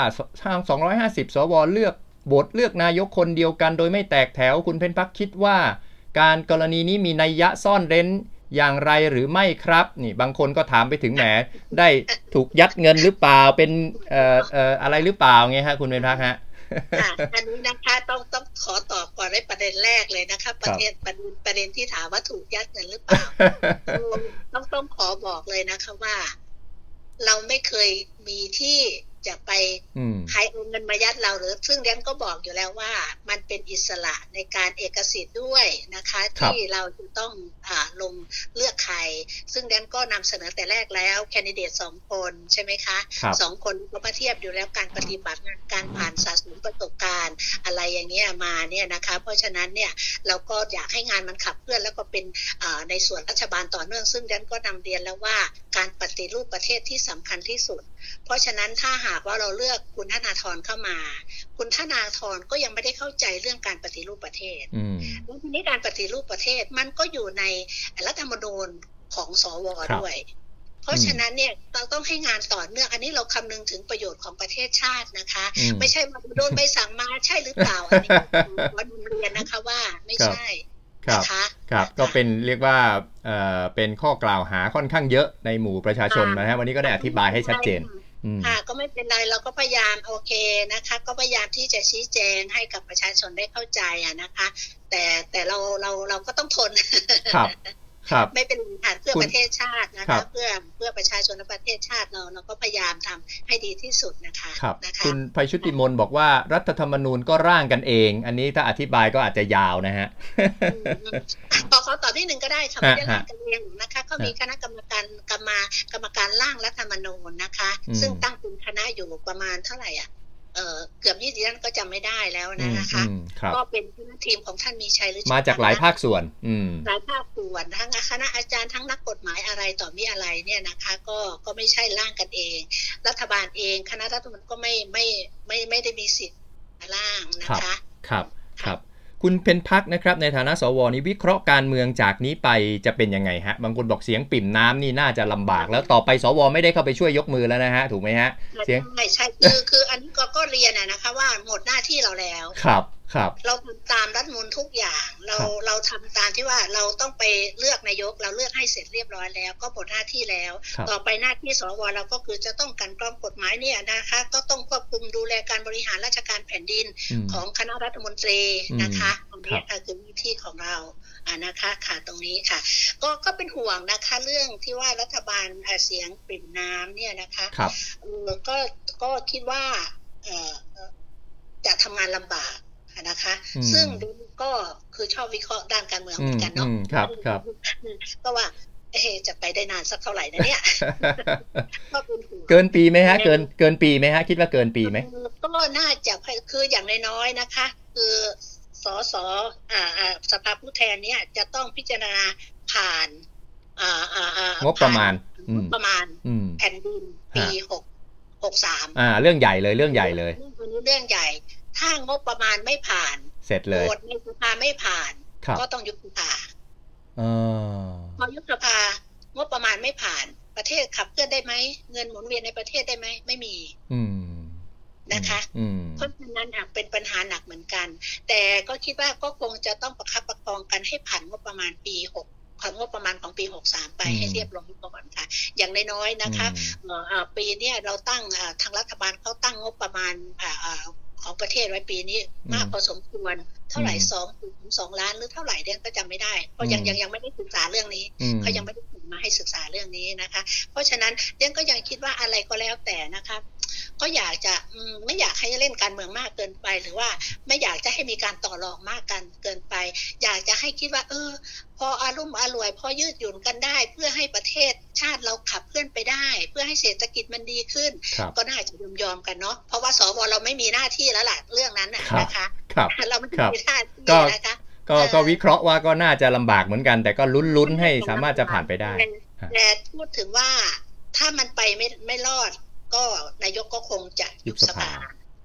ทาง 250 สวเลือกบทเลือกนายกคนเดียวกัน โดยไม่แตกแถวคุณเพนพักคิดว่า การกรณีนี้มีนัยยะซ่อนเร้นอย่างไรหรือไม่ครับ นี่บางคนก็ถามไปถึงแหมได้ถูกยัดเงินหรือเปล่าเป็นเอ่อเอ่ออะไรหรือเปล่าไงฮะคุณเพนพักฮะค่ะอันนี้นะคะต้องต้องขอตอบก่อนในประเด็นแรกเลยนะคะประเด็นประเด็นประเด็นที่ถามว่าถูกยัดเงินหรือเปล่าต้องต้องขอบอกเลยนะคะว่า เราไม่เคยมีที่ จะไปอืมใครเอาเงินมายัดเราหรือ ซึ่งเดนก็บอกอยู่แล้วว่า มันเป็นอิสระในการเอกสิทธิ์ด้วยนะคะครับที่เราจะต้องอ่าลงเลือกใคร ซึ่งเดนก็นำเสนอแต่แรกแล้วแคนดิเดตสองคนใช่ไหมคะครับสองคนก็มาเทียบอยู่แล้วการปฏิบัติงานการผ่านสะสมประสบการณ์ อะไรอย่างเงี้ยมาเนี่ยนะคะ เพราะฉะนั้นเนี่ยเราก็อยากให้งานมันขับเคลื่อนแล้วก็เป็นอ่าในส่วนรัฐบาลต่อเนื่อง ซึ่งดันก็นำเรียนแล้วว่าการปฏิรูปประเทศที่สำคัญที่สุด เพราะฉะนั้นถ้าหากว่าเราเลือกคุณธนาธรเข้ามา คุณธนาธรก็ยังไม่ได้เข้าใจเรื่องการปฏิรูปประเทศอืมแล้วทีนี้การปฏิรูปประเทศมันก็อยู่ในรัฐธรรมนูญของสวครับด้วย เพราะฉะนั้นเนี่ยเราต้องให้งานต่อเนื่องอันนี้เราคำนึงถึงประโยชน์ของประเทศชาตินะคะอืมไม่ใช่มาโดนใบสั่งมาใช่หรือเปล่าอันนี้ขอนำเรียนนะคะว่าไม่ใช่ครับนะคะครับ ก็เป็นเรียกว่าเอ่อเป็นข้อกล่าวหาค่อนข้างเยอะในหมู่ประชาชนนะฮะวันนี้ก็ได้อธิบายให้ชัดเจนอืม ค่ะก็ไม่เป็นไรเราก็พยายามโอเคนะคะ ก็พยายามที่จะชี้แจงให้กับประชาชนได้เข้าใจอะนะคะ แต่แต่เราเราเราก็ต้องทนครับครับ ไม่เป็นไรค่ะเพื่อคุณประเทศชาตินะครัคะบเพื่อเพื่อประชาชนและประเทศชาติเราเราก็พยายามทำให้ดีที่สุดนะคะครับนะคะคุณภัยชุติมนบอกว่ารัฐธรรมนูญก็ร่างกันเอง อันนี้ถ้าอธิบายก็อาจจะยาวนะฮะอืมอืมขอขอตอบนิดหนึ่งก็ได้ค่ะไม่ได้ร่างกันเองนะคะก็มีคณะกรรมการกรรมากรรมการร่างรัฐธรรมนูญนะคะอืมซึ่งตั้งเป็นคณะอยู่ประมาณเท่าไหร่อะ เออเกือบยี่สิบท่านก็จำไม่ได้แล้วอืนะมนะคะอืมครับก็เป็นทีมของท่านมีชัยหรือมาจากหลายภาคส่วน อืมหลายภาคส่วนทั้งคณะอาจารย์ทั้งนักกฎหมายอะไรต่อมีอะไรเนี่ยนะคะ ก็ก็ไม่ใช่ร่างกันเอง รัฐบาลเองคณะรัฐมนตรีก็ไม่ไม่ไม่ไม่ได้มีสิทธิ์ร่างนะคะ ครับครับ คุณเพนพักนะครับในฐานะสวนี้วิเคราะห์การเมืองจากนี้ไปจะเป็นยังไงฮะ บางคนบอกเสียงปิ่มน้ำนี่น่าจะลำบาก แล้วต่อไปสวไม่ได้เข้าไปช่วยยกมือแล้วนะฮะ ถูกไหมฮะ เสียงใช่ใช่คือคืออันนี้ก็ก็เรียนอะนะคะว่าหมดหน้าที่เราแล้วครับ ครับเราทำตามรัฐธรรมนูลทุกอย่างเราครับเราทำตามที่ว่าเราต้องไปเลือกนายก เราเลือกให้เสร็จเรียบร้อยแล้ว ก็หมดหน้าที่แล้วครับต่อไปหน้าที่สวเราก็คือจะต้องกันกรองกฎหมายเนี่ยนะคะ ก็ต้องควบคุมดูแลการบริหารราชการแผ่นดินอืมของคณะรัฐมนตรีนะคะตรงครันี้บค่ะคือหน้าที่ของเราอ่านะคะค่ะตรงนี้ค่ะ ก็ก็เป็นห่วงนะคะเรื่องที่ว่ารัฐบาลอ่าเสียงปริ่มน้ำเนี่ยนะคะครับเออก็ก็คิดว่าเออเอ่อจะทำงานลำบาก นะคะอืมซึ่งดิฉันก็คือชอบวิเคราะห์ด้านการเมืองอืเหมืมอนกันอืเนาะมครับครับก็ว่าเอะจะไปได้นานสักเท่าไหร่นะเนี่ยก็เป็นห่วงเกินปีไหมฮะ เกินเกินปีไหมฮะ คิดว่าเกินปีไหมเออก็น่าจะคืออย่างน้อยๆนะคะ คือสสอ่าอ่าสภาผู้แทนเนี่ยจะต้องพิจารณาผ่านงบประมาณประมาณแผ่นดินปีหกหกสามอ่า เรื่องใหญ่เลยเรื่องใหญ่เลยเรื่องนี้เรื่องใหญ่ ถ้างบประมาณไม่ผ่าน เสร็จเลยโหวตในสภาไม่ผ่าน ก็ต้องยุบสภาพอยุบสภางบประมาณไม่ผ่าน ประเทศขับเคลื่อนได้ไหมเงินหมุนเวียนในประเทศได้ไหมไม่มี อืนะคะเพราะฉะนั้นเป็นปัญหาหนักเหมือนกัน แต่ก็คิดว่าก็คงจะต้องประคับประคองกันให้ผ่านงบประมาณปีหกของงบประมาณของปี 63 ไปให้เรียบร้อยก่อนค่ะ อย่างน้อยๆนะคะปีนี้เราตั้งทางรัฐบาลเขาตั้งงบประมาณ ของประเทศไว้ปีนี้มากพอสมควร เท่าไหร่สองถึงสองล้านหรือเท่าไหร่เดี่ยก็จำไม่ได้เพราะยังยังยังไม่ได้ศึกษาเรื่องนี้เขายังไม่ได้ถึง มาให้ศึกษาเรื่องนี้นะคะ เพราะฉะนั้นเดี่ยก็ยังคิดว่าอะไรก็แล้วแต่นะคะก็อยากจะไม่อยากให้เล่นการเมืองมากเกินไป หรือว่าไม่อยากจะให้มีการต่อรองมากกันเกินไป อยากจะให้คิดว่า เออ พออารมณ์อร่อยพอยืดหยุ่นกันได้ เพื่อให้ประเทศชาติเราขับเคลื่อนไปได้ เพื่อให้เศรษฐกิจมันดีขึ้น ก็น่าจะยอมยอมกันเนาะเพราะว่าสวเราไม่มีหน้าที่แล้วล่ะเรื่องนั้นนะคะเราไม่มีหน้าที่นะคะ ก็ก็วิเคราะห์ว่าก็น่าจะลำบากเหมือนกัน แต่ก็ลุ้นๆให้สามารถจะผ่านไปได้แต่พูดถึงว่าถ้ามันไปไม่ไม่รอด ก็นายกก็คงจะยุบสภา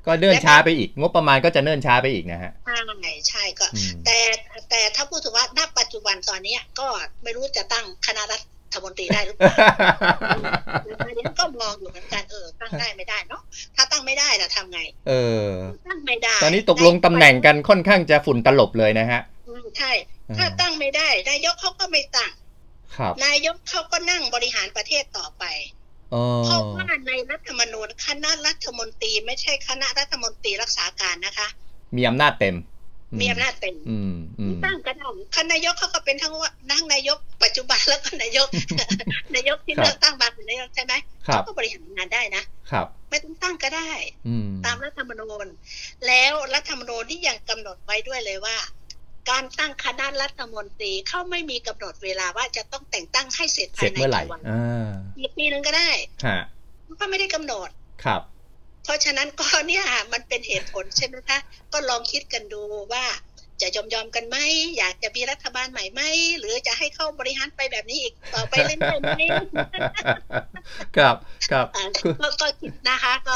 ก็เนื่นช้าไปอีก งบประมาณก็จะเนื่นช้าไปอีกนะฮะใช่ใช่ก็ แต่แต่ถ้าพูดถึงว่าณปัจจุบันตอนนี้ก็ไม่รู้จะตั้งคณะรัฐ มนตรีได้หรือเปล่าเนี้ก็มองอยู่เหมือนกันเออตั้งได้ไม่ได้เนาะถ้าตั้งไม่ได้เราทำไง เออ ตั้งไม่ได้ ตอนนี้ตกลงตำแหน่งกันค่อนข้างจะฝุ่นตลบเลยนะฮะใช่ ถ้าตั้งไม่ได้นายกเขาก็ไม่ตั้งนายกเขาก็นั่งบริหารประเทศต่อไปเพราะว่าในรัฐธรรมนูญคณะรัฐมนตรีไม่ใช่คณะรัฐมนตรีรักษาการนะคะ มีอำนาจเต็ม มีอำนาจเต็มตั้งก็ได้คณะนายกเขาก็เป็นทั้งว่านั่งนายก ปัจจุบันแล้วก็นายก นายกที่เลือกตั้งบางนายกใช่ไหมเขาก็บริหารงานได้นะครับ ไม่ต้องตั้งก็ได้ตามรัฐธรรมนูญแล้วรัฐธรรมนูญที่ยังกำหนดไว้ด้วยเลยว่า การตั้งคณะรัฐมนตรีเขาไม่มีกำหนดเวลาว่าจะต้องแต่งตั้งให้เสร็จภายในกี่วันอีกปีนึงก็ได้ก็ไม่ได้กำหนดครับ เพราะฉะนั้นก็เนี่ยมันเป็นเหตุผลใช่ไหมคะก็ลองคิดกันดูว่าจะยอมยอมกันไหมอยากจะมีรัฐบาลใหม่ไหมหรือจะให้เข้าบริหารไปแบบนี้อีกต่อไปเรื่อยๆไหมครับครับก็คิดนะคะก็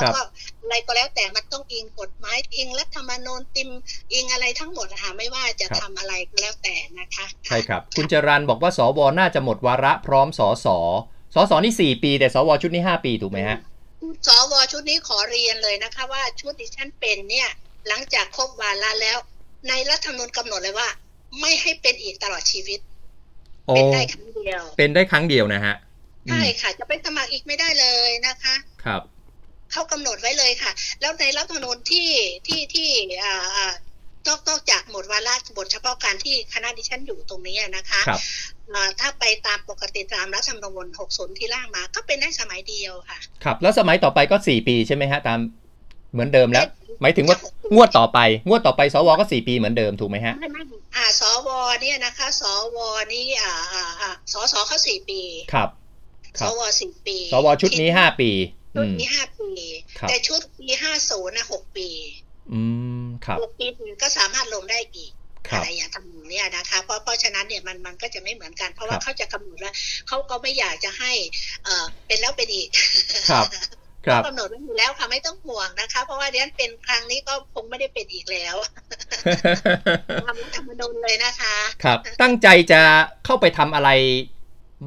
อะไรก็แล้วแต่มันต้องอิงกฎหมายอิงรัฐธรรมนูญติมอิงอะไรทั้งหมดนะคะไม่ว่าจะทำอะไรก็แล้วแต่นะคะใช่ครับ คุณจรันบอกว่าสวน่าจะหมดวาระพร้อมสสสสนี่สี่ปี แต่สวชุดนี้ห้าปีถูกไหมฮะ สวชุดนี้ขอเรียนเลยนะคะว่าชุดที่ฉันเป็นเนี่ย หลังจากครบวาระแล้ว ในรัฐธรรมนูญกำหนดเลยว่า ไม่ให้เป็นอีกตลอดชีวิต เป็นได้ครั้งเดียว เป็นได้ครั้งเดียวนะฮะใช่ค่ะ จะไปสมัครอีกไม่ได้เลยนะคะ ครับเขากำหนดไว้เลยค่ะ แล้วในรัฐธรรมนูญที่ที่ที่อ่านอกนอกจากหมดวาระบทเฉพาะการที่คณะดิฉันอยู่ตรงนี้นะคะครับ ถ้าไปตามปกติตามรัฐธรรมนูญ60 ที่ล่างมา ก็เป็นได้สมัยเดียวค่ะ ครับ แล้วสมัยต่อไปก็ 4 ปีใช่ไหมฮะ ตามเหมือนเดิมแล้ว หมายถึงว่างวดต่อไป งวดต่อไปสวก็สี่ปีเหมือนเดิมถูกไหมฮะไม่ไม่อ่าสวเนี่ยนะคะ สวนี่อ่าอ่าอ่าสสเขาสี่ปี ครับสวสี่ปี สวชุดนี้ห้าปีชุดนี้ห้าปี แต่ชุดปีห้าศูนย์นะหกปีอืมครับหกปีก็สามารถลงได้อีก อะไรอย่างทำเนี่ยนะคะเพราะเพราะฉะนั้นเนี่ยมันมันก็จะไม่เหมือนกัน เพราะว่าเขาจะกำหนดว่าเขาก็ไม่อยากจะให้เอ่อเป็นแล้วเป็นอีกครับกำหนดไว้อยู่แล้วค่ะไม่ต้องห่วงนะคะ เพราะว่าเรียนเป็นครั้งนี้ก็คงไม่ได้เป็นอีกแล้วทำธรรมนูญเลยนะคะ ครับ ตั้งใจจะเข้าไปทำอะไร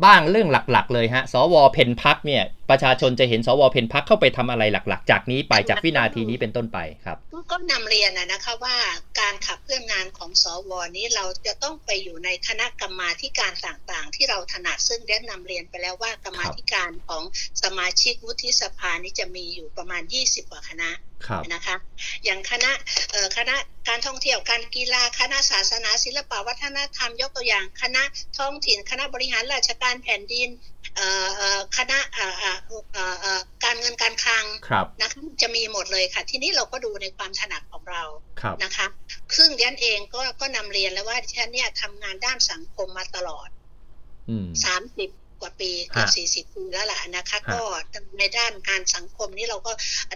บ้างเรื่องหลัก ๆ เลยฮะ สวเพนพักเนี่ยประชาชนจะเห็นสวเพนพักเข้าไปทำอะไรหลัก ๆ จากนี้ไปจากวินาทีนี้เป็นต้นไปครับ ก็นำเรียนนะคะว่าการขับเคลื่อนงานของสวนี้เราจะต้องไปอยู่ในคณะกรรมาการต่างๆ ที่เราถนัดซึ่งได้นำเรียนไปแล้วว่ากรรมาการของสมาชิกวุฒิสภานี้จะมีอยู่ประมาณ 20กว่าคณะนะคะอย่างคณะคณะการท่องเที่ยวการกีฬาคณะศาสนาศิลปวัฒนธรรมยกตัวอย่าง คณะท้องถิ่น คณะบริหารราชการแผ่นดิน คณะการเงินการคลังนะคะจะมีหมดเลยค่ะ ทีนี้เราก็ดูในความถนัดของเรานะคะครึ่งเดียนเองก็ก็นำเรียนแล้วว่าที่ฉันเนี่ยทำงานด้านสังคมมาตลอดสามสิบกว่าปีเกือบสี่สิบปีแล้วล่ะนะคะ ก็ในด้านการสังคมนี่เราก็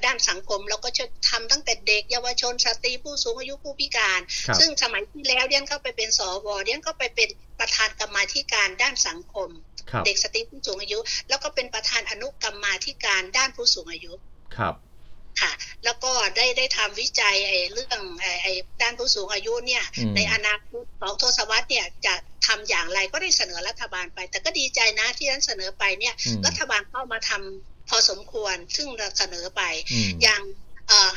ด้านสังคมเราก็จะทำตั้งแต่เด็กเยาวชนสตรีผู้สูงอายุผู้พิการ ซึ่งสมัยที่แล้วเดียนก็ไปเป็นสวเดียนก็ไปเป็นประธานกรรมาธิการด้านสังคม เด็กสตรีผู้สูงอายุ แล้วก็เป็นประธานอนุกรรมาธิการด้านผู้สูงอายุครับค่ะ แล้วก็ได้ได้ทำวิจัยไอ้เรื่องไอ้ไอ้ด้านผู้สูงอายุเนี่ย ในอนาคตสองทศวรรษเนี่ยจะทำอย่างไรก็ได้เสนอรัฐบาลไป แต่ก็ดีใจนะที่นั้นเสนอไปเนี่ย รัฐบาลเข้ามาทำพอสมควรซึ่งเราเสนอไป อย่าง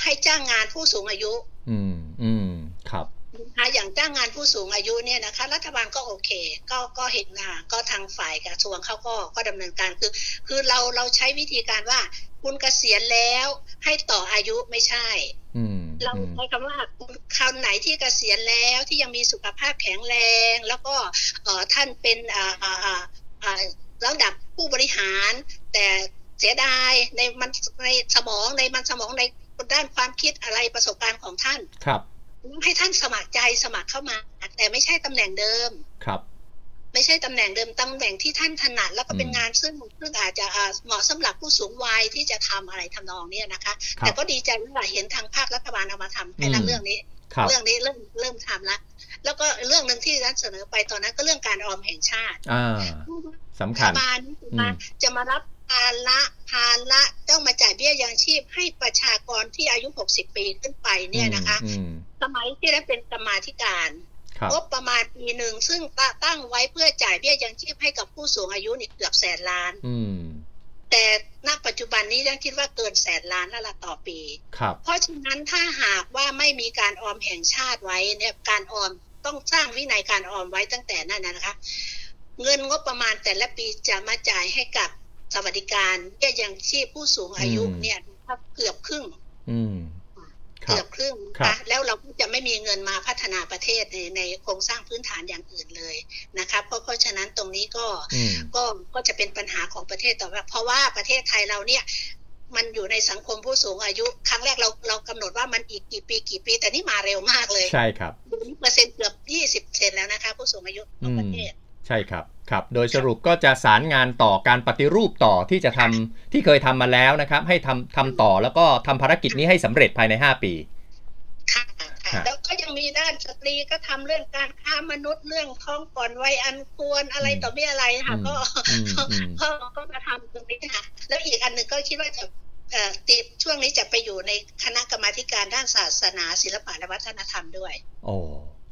ให้จ้างงานผู้สูงอายุ อืมอืมครับ นะคะอย่างจ้างงานผู้สูงอายุเนี่ยนะคะ รัฐบาลก็โอเค ก็ก็เห็นนะก็ทางฝ่ายกระทรวงเขาก็ก็ดำเนินการคือคือเราเราใช้วิธีการว่าคุณเกษียณแล้วให้ต่ออายุไม่ใช่เราใช้คำว่าคำไหนที่เกษียณแล้วที่ยังมีสุขภาพแข็งแรง แล้วก็เออท่านเป็นอ่าอ่าอ่าระดับผู้บริหาร แต่เสียดายในมันในสมองในมันสมองในด้านความคิดอะไรประสบการณ์ของท่าน ครับ ให้ท่านสมัครใจสมัครเข้ามา แต่ไม่ใช่ตำแหน่งเดิมครับ ไม่ใช่ตำแหน่งเดิมตำแหน่งที่ท่านถนัดแล้วก็เป็นงานซึ่งซึ่งอาจจะเหมาะสำหรับผู้สูงวัยที่จะทำอะไรทำนองนี้นะคะแต่ก็ดีใจว่าเห็นทางภาครัฐบาลเอามาทำให้เรื่องนี้เรื่องนี้เริ่มเริ่มทำแล้วแล้วก็เรื่องหนึ่งที่รัฐเสนอไปตอนนั้นก็เรื่องการออมแห่งชาติสำคัญจะมารับภาระ ภาระต้องมาจ่ายเบี้ยยังชีพให้ประชากรที่อายุ 60 ปีขึ้นไปเนี่ยนะคะ สมัยที่ได้เป็นกรรมาธิการงบประมาณปีหนึ่งซึ่งตั้งไว้เพื่อจ่ายเบี้ยยังชีพให้กับผู้สูงอายุนี่เกือบแสนล้านแต่ณปัจจุบันนี้ยังคิดว่าเกินแสนล้านแล้วละต่อปีเพราะฉะนั้นถ้าหากว่าไม่มีการออมแห่งชาติไว้เนี่ยการออมต้องสร้างวินัยการออมไว้ตั้งแต่นั้นนะคะ เงินงบประมาณแต่ละปีจะมาจ่ายให้กับ สวัสดิการเบี้ยยังชีพผู้สูงอายุเนี่ยเกือบครึ่งเกือบครึ่งนะแล้วเราก็จะไม่มีเงินมาพัฒนาประเทศในในโครงสร้างพื้นฐานอย่างอื่นเลยนะคะเพราะเพราะฉะนั้นตรงนี้ก็ก็ก็จะเป็นปัญหาของประเทศต่อไปเพราะว่าประเทศไทยเราเนี่ยมันอยู่ในสังคมผู้สูงอายุ ครั้งแรกเราเรากำหนดว่ามันอีกกี่ปีกี่ปี แต่นี่มาเร็วมากเลย ใช่ครับเปอร์เซ็นต์เกือบยี่สิบเซนแล้วนะคะ ผู้สูงอายุของประเทศ ใช่ครับ ครับโดยสรุปก็จะสารงานต่อการปฏิรูปต่อที่จะทำที่เคยทำมาแล้วนะครับ ให้ทำทำต่อแล้วก็ทำภารกิจนี้ให้สำเร็จภายใน 5 ปีค่ะแล้วก็ยังมีด้านสตรีก็ทำเรื่องการค้ามนุษย์เรื่องท้องก่อนวัยอันควรอะไรต่อไม่อะไรค่ะ ก็ก็ก็มาทำตรงนี้ค่ะ แล้วอีกอันหนึ่งก็คิดว่าจะติดช่วงนี้จะไปอยู่ในคณะกรรมาการด้านศาสนา ศิลปะและวัฒนธรรมด้วย โอ้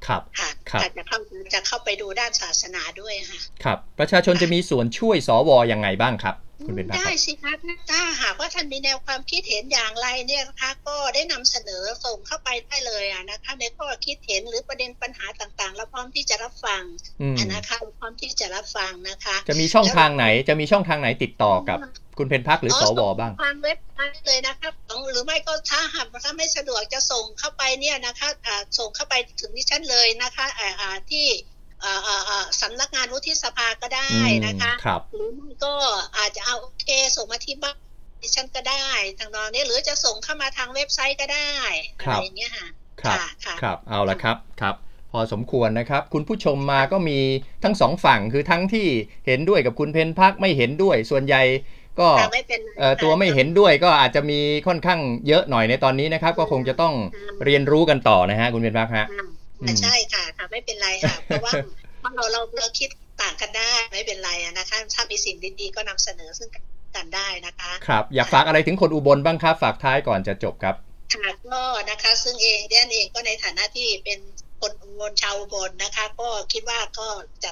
ครับค่ะจะเข้าจะเข้าไปดูด้านศาสนาด้วยค่ะ ครับ ประชาชนจะมีส่วนช่วยสวยังไงบ้างครับ คุณเป็นได้สิคะถ้าหากว่าท่านมีแนวความคิดเห็นอย่างไรเนี่ยนะคะก็ได้นำเสนอส่งเข้าไปได้เลยอะนะคะในข้อคิดเห็นหรือประเด็นปัญหาต่างๆเราพร้อมที่จะรับฟังนะคะพร้อมที่จะรับฟังนะคะ จะมีช่องทางไหนจะมีช่องทางไหนติดต่อกับคุณเพนพักหรือสวบ้างทางเว็บไซต์เลยนะครับหรือไม่ก็ถ้าหากถ้าไม่สะดวกจะส่งเข้าไปเนี่ยนะคะส่งเข้าไปถึงที่ฉันเลยนะคะที่ สำนักงานวุฒิสภาก็ได้นะคะหรือไม่ก็อาจจะเอาโอเคส่งมาที่บ้านดิฉันก็ได้ทางนอนนี้หรือจะส่งเข้ามาทางเว็บไซต์ก็ได้อะไรอย่างเงี้ยค่ะครับครับเอาละครับครับ พอสมควรนะครับ คุณผู้ชมมาก็มีทั้งสองฝั่งคือทั้งที่เห็นด้วยกับคุณเพนพักไม่เห็นด้วย ส่วนใหญ่ก็ตัวไม่เห็นด้วยก็อาจจะมีค่อนข้างเยอะหน่อยในตอนนี้นะครับ ก็คงจะต้องเรียนรู้กันต่อนะฮะคุณเป็นพักฮะ ใช่ค่ะค่ะไม่เป็นไรค่ะ เพราะว่าเราเราเราคิดต่างกันได้ไม่เป็นไรนะคะถ้ามีสิ่งดีๆก็นำเสนอซึ่งกันได้นะคะครับอยากฝากอะไรถึงคนอุบลบ้างครับฝากท้ายก่อนจะจบครับค่ะก็นะคะ ซึ่งเองเดนเองก็ในฐานะที่เป็นคนอุบลชาวอุบลนะคะ ก็คิดว่าก็จะ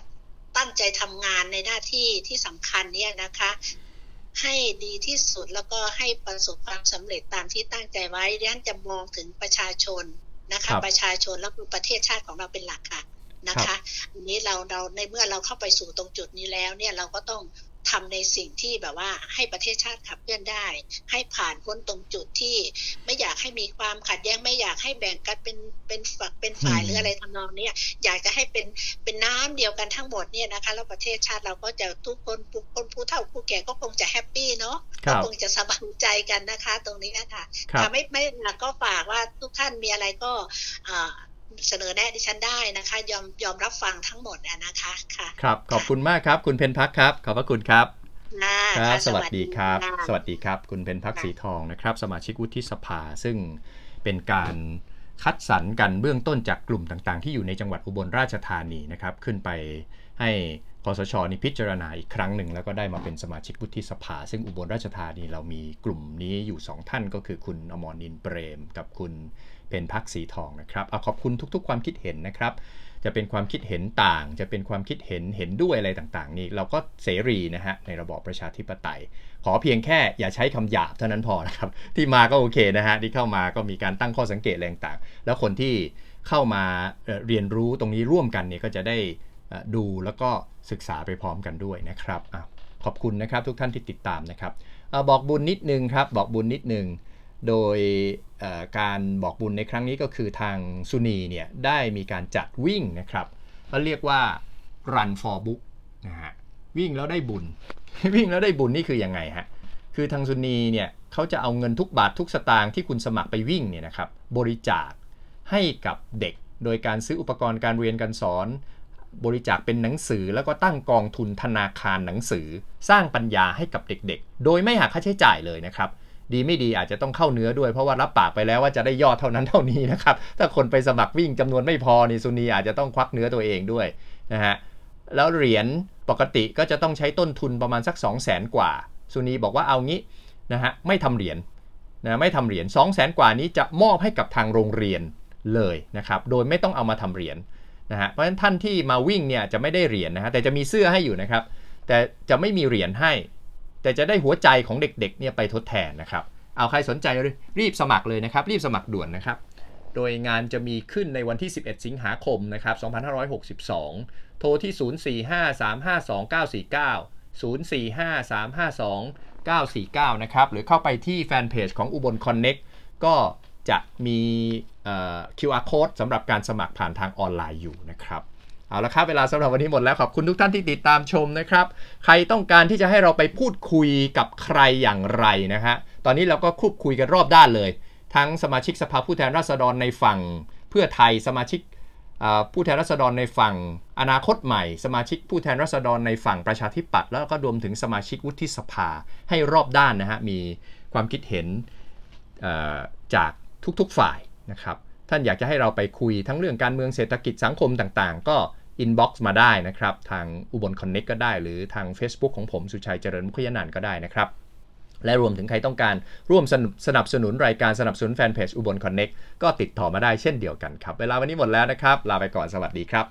ตั้งใจทำงานในหน้าที่ที่สำคัญเนี่ยนะคะ ให้ดีที่สุดแล้วก็ให้ประสบความสำเร็จตามที่ตั้งใจไว้ดังนั้นจะมองถึงประชาชน นะคะ ประชาชนแล้วก็ประเทศชาติของเราเป็นหลักค่ะนะคะอันนี้เราเราในเมื่อเราเข้าไปสู่ตรงจุดนี้แล้วเนี่ยเราก็ต้อง ทำในสิ่งที่แบบว่าให้ประเทศชาติขับเคลื่อนได้ ให้ผ่านพ้นตรงจุดที่ไม่อยากให้มีความขัดแย้งไม่อยากให้แบ่งกันเป็นเป็นฝักเป็นฝ่ายหรืออะไรทำนองนี้อยากจะให้เป็นเป็นน้ำเดียวกันทั้งหมดเนี่ยนะคะแล้วประเทศชาติเราก็จะทุกคนผู้คนผู้เฒ่าผู้แก่ก็คงจะแฮปปี้เนาะก็คงจะสบายใจกันนะคะ ตรงนี้นะคะไม่ไม่ก็ฝากว่าทุกท่านมีอะไรก็ เสนอแนะดิฉันได้นะคะ ยอมยอมรับฟังทั้งหมดนะคะค่ะ ครับขอบคุณมากครับ คุณเพนพักครับ ขอบพระคุณครับครับสวัสดีครับ สวัสดีครับ คุณเพนพักสีทองนะครับ สมาชิกวุฒิสภาซึ่งเป็นการคัดสรรกันเบื้องต้นจากกลุ่มต่างๆ ที่อยู่ในจังหวัดอุบลราชธานีนะครับ ขึ้นไปให้คอสชนี่พิจารณาอีกครั้งหนึ่ง แล้วก็ได้มาเป็นสมาชิกวุฒิสภา ซึ่งอุบลราชธานีเรามีกลุ่มนี้อยู่ 2 ท่านก็คือคุณอมรนินเปรม กับคุณ เป็นพักสีทองนะครับเอาขอบคุณทุกๆ ความคิดเห็นนะครับ จะเป็นความคิดเห็นต่าง จะเป็นความคิดเห็นเห็นด้วยอะไรต่างๆ นี่เราก็เสรีนะฮะในระบอบประชาธิปไตย ขอเพียงแค่อย่าใช้คำหยาบเท่านั้นพอนะครับที่มาก็โอเคนะฮะที่เข้ามาก็มีการตั้งข้อสังเกตแรงต่างแล้วคนที่เข้ามาเรียนรู้ตรงนี้ร่วมกันเนี่ยก็จะได้ดูแล้วก็ศึกษาไปพร้อมกันด้วยนะครับขอบคุณนะครับทุกท่านที่ติดตามนะครับอบอกบุญนิดนึงครับบอกบุญนิดนึง โดยการบอกบุญในครั้งนี้ก็คือทางซุนีเนี่ยได้มีการจัดวิ่งนะครับเขาเรียกว่า run for book นะฮะวิ่งแล้วได้บุญ วิ่งแล้วได้บุญนี่คือยังไงฮะคือทางซุนีเนี่ยเขาจะเอาเงินทุกบาททุกสตางค์ที่คุณสมัครไปวิ่งเนี่ยนะครับบริจาคให้กับเด็กโดยการซื้ออุปกรณ์การเรียนการสอน บริจาคเป็นหนังสือแล้วก็ตั้งกองทุนธนาคารหนังสือ สร้างปัญญาให้กับเด็กๆ โดยไม่หักค่าใช้จ่ายเลยนะครับ ดีไม่ดีอาจจะต้องเข้าเนื้อด้วยเพราะว่ารับปากไปแล้วว่าจะได้ยอดเท่านั้นเท่านี้นะครับถ้าคนไปสมัครวิ่งจำนวนไม่พอนี่ซุนีอาจจะต้องควักเนื้อตัวเองด้วยนะฮะแล้วเหรียญปกติก็จะต้องใช้ต้นทุนประมาณสัก 2 0 0แสนกว่าซุนีบอกว่าเอางี้นะฮะไม่ทำเหรียญนะไม่ทำเหรียญ2 0 0แสนกว่านี้จะมอบให้กับทางโรงเรียนเลยนะครับโดยไม่ต้องเอามาทำเหรียญนะฮะเพราะฉะนั้นท่านที่มาวิ่งเนี่ยจะไม่ได้เหรียญนะฮะแต่จะมีเสื้อให้อยู่นะครับแต่จะไม่มีเหรียญให้ แต่จะได้หัวใจของเด็กๆเนี่ยไปทดแทนนะครับ เอาใครสนใจรีบสมัครเลยนะครับ รีบสมัครด่วนนะครับ โดยงานจะมีขึ้นในวันที่ 11 สิงหาคมนะครับ2562 โทรที่ 045352949 045352949 นะครับ หรือเข้าไปที่แฟนเพจของอุบลคอนเน็กก็จะมี QR code สำหรับการสมัครผ่านทางออนไลน์อยู่นะครับ เอาละครับเวลาสำหรับวันนี้หมดแล้วขอบคุณทุกท่านที่ติดตามชมนะครับ ใครต้องการที่จะให้เราไปพูดคุยกับใครอย่างไรนะฮะตอนนี้เราก็คุบคุยกันรอบด้านเลย ทั้งสมาชิกสภาผู้แทนราษฎรในฝั่ง เพื่อไทยสมาชิกผู้แทนราษฎรในฝั่ง อนาคตใหม่ สมาชิกผู้แทนราษฎรในฝั่งประชาธิปัตย์แล้วก็รวมถึงสมาชิกวุฒิสภาให้รอบด้านนะฮะมีความคิดเห็นจากทุกๆฝ่ายนะครับ ท่านอยากจะให้เราไปคุยทั้งเรื่องการเมืองเศรษฐกิจสังคมต่างๆ ก็ inbox มาได้นะครับ ทางอุบล Connect ก็ได้ หรือทาง Facebook ของผมสุชัยเจริญมุขยนันก็ได้นะครับ และรวมถึงใครต้องการร่วมสนับสนุนรายการสนับสนุนแฟนเพจอุบลคอนเน็กก็ติดต่อมาได้เช่นเดียวกันครับ เวลาวันนี้หมดแล้วนะครับ ลาไปก่อนสวัสดีครับ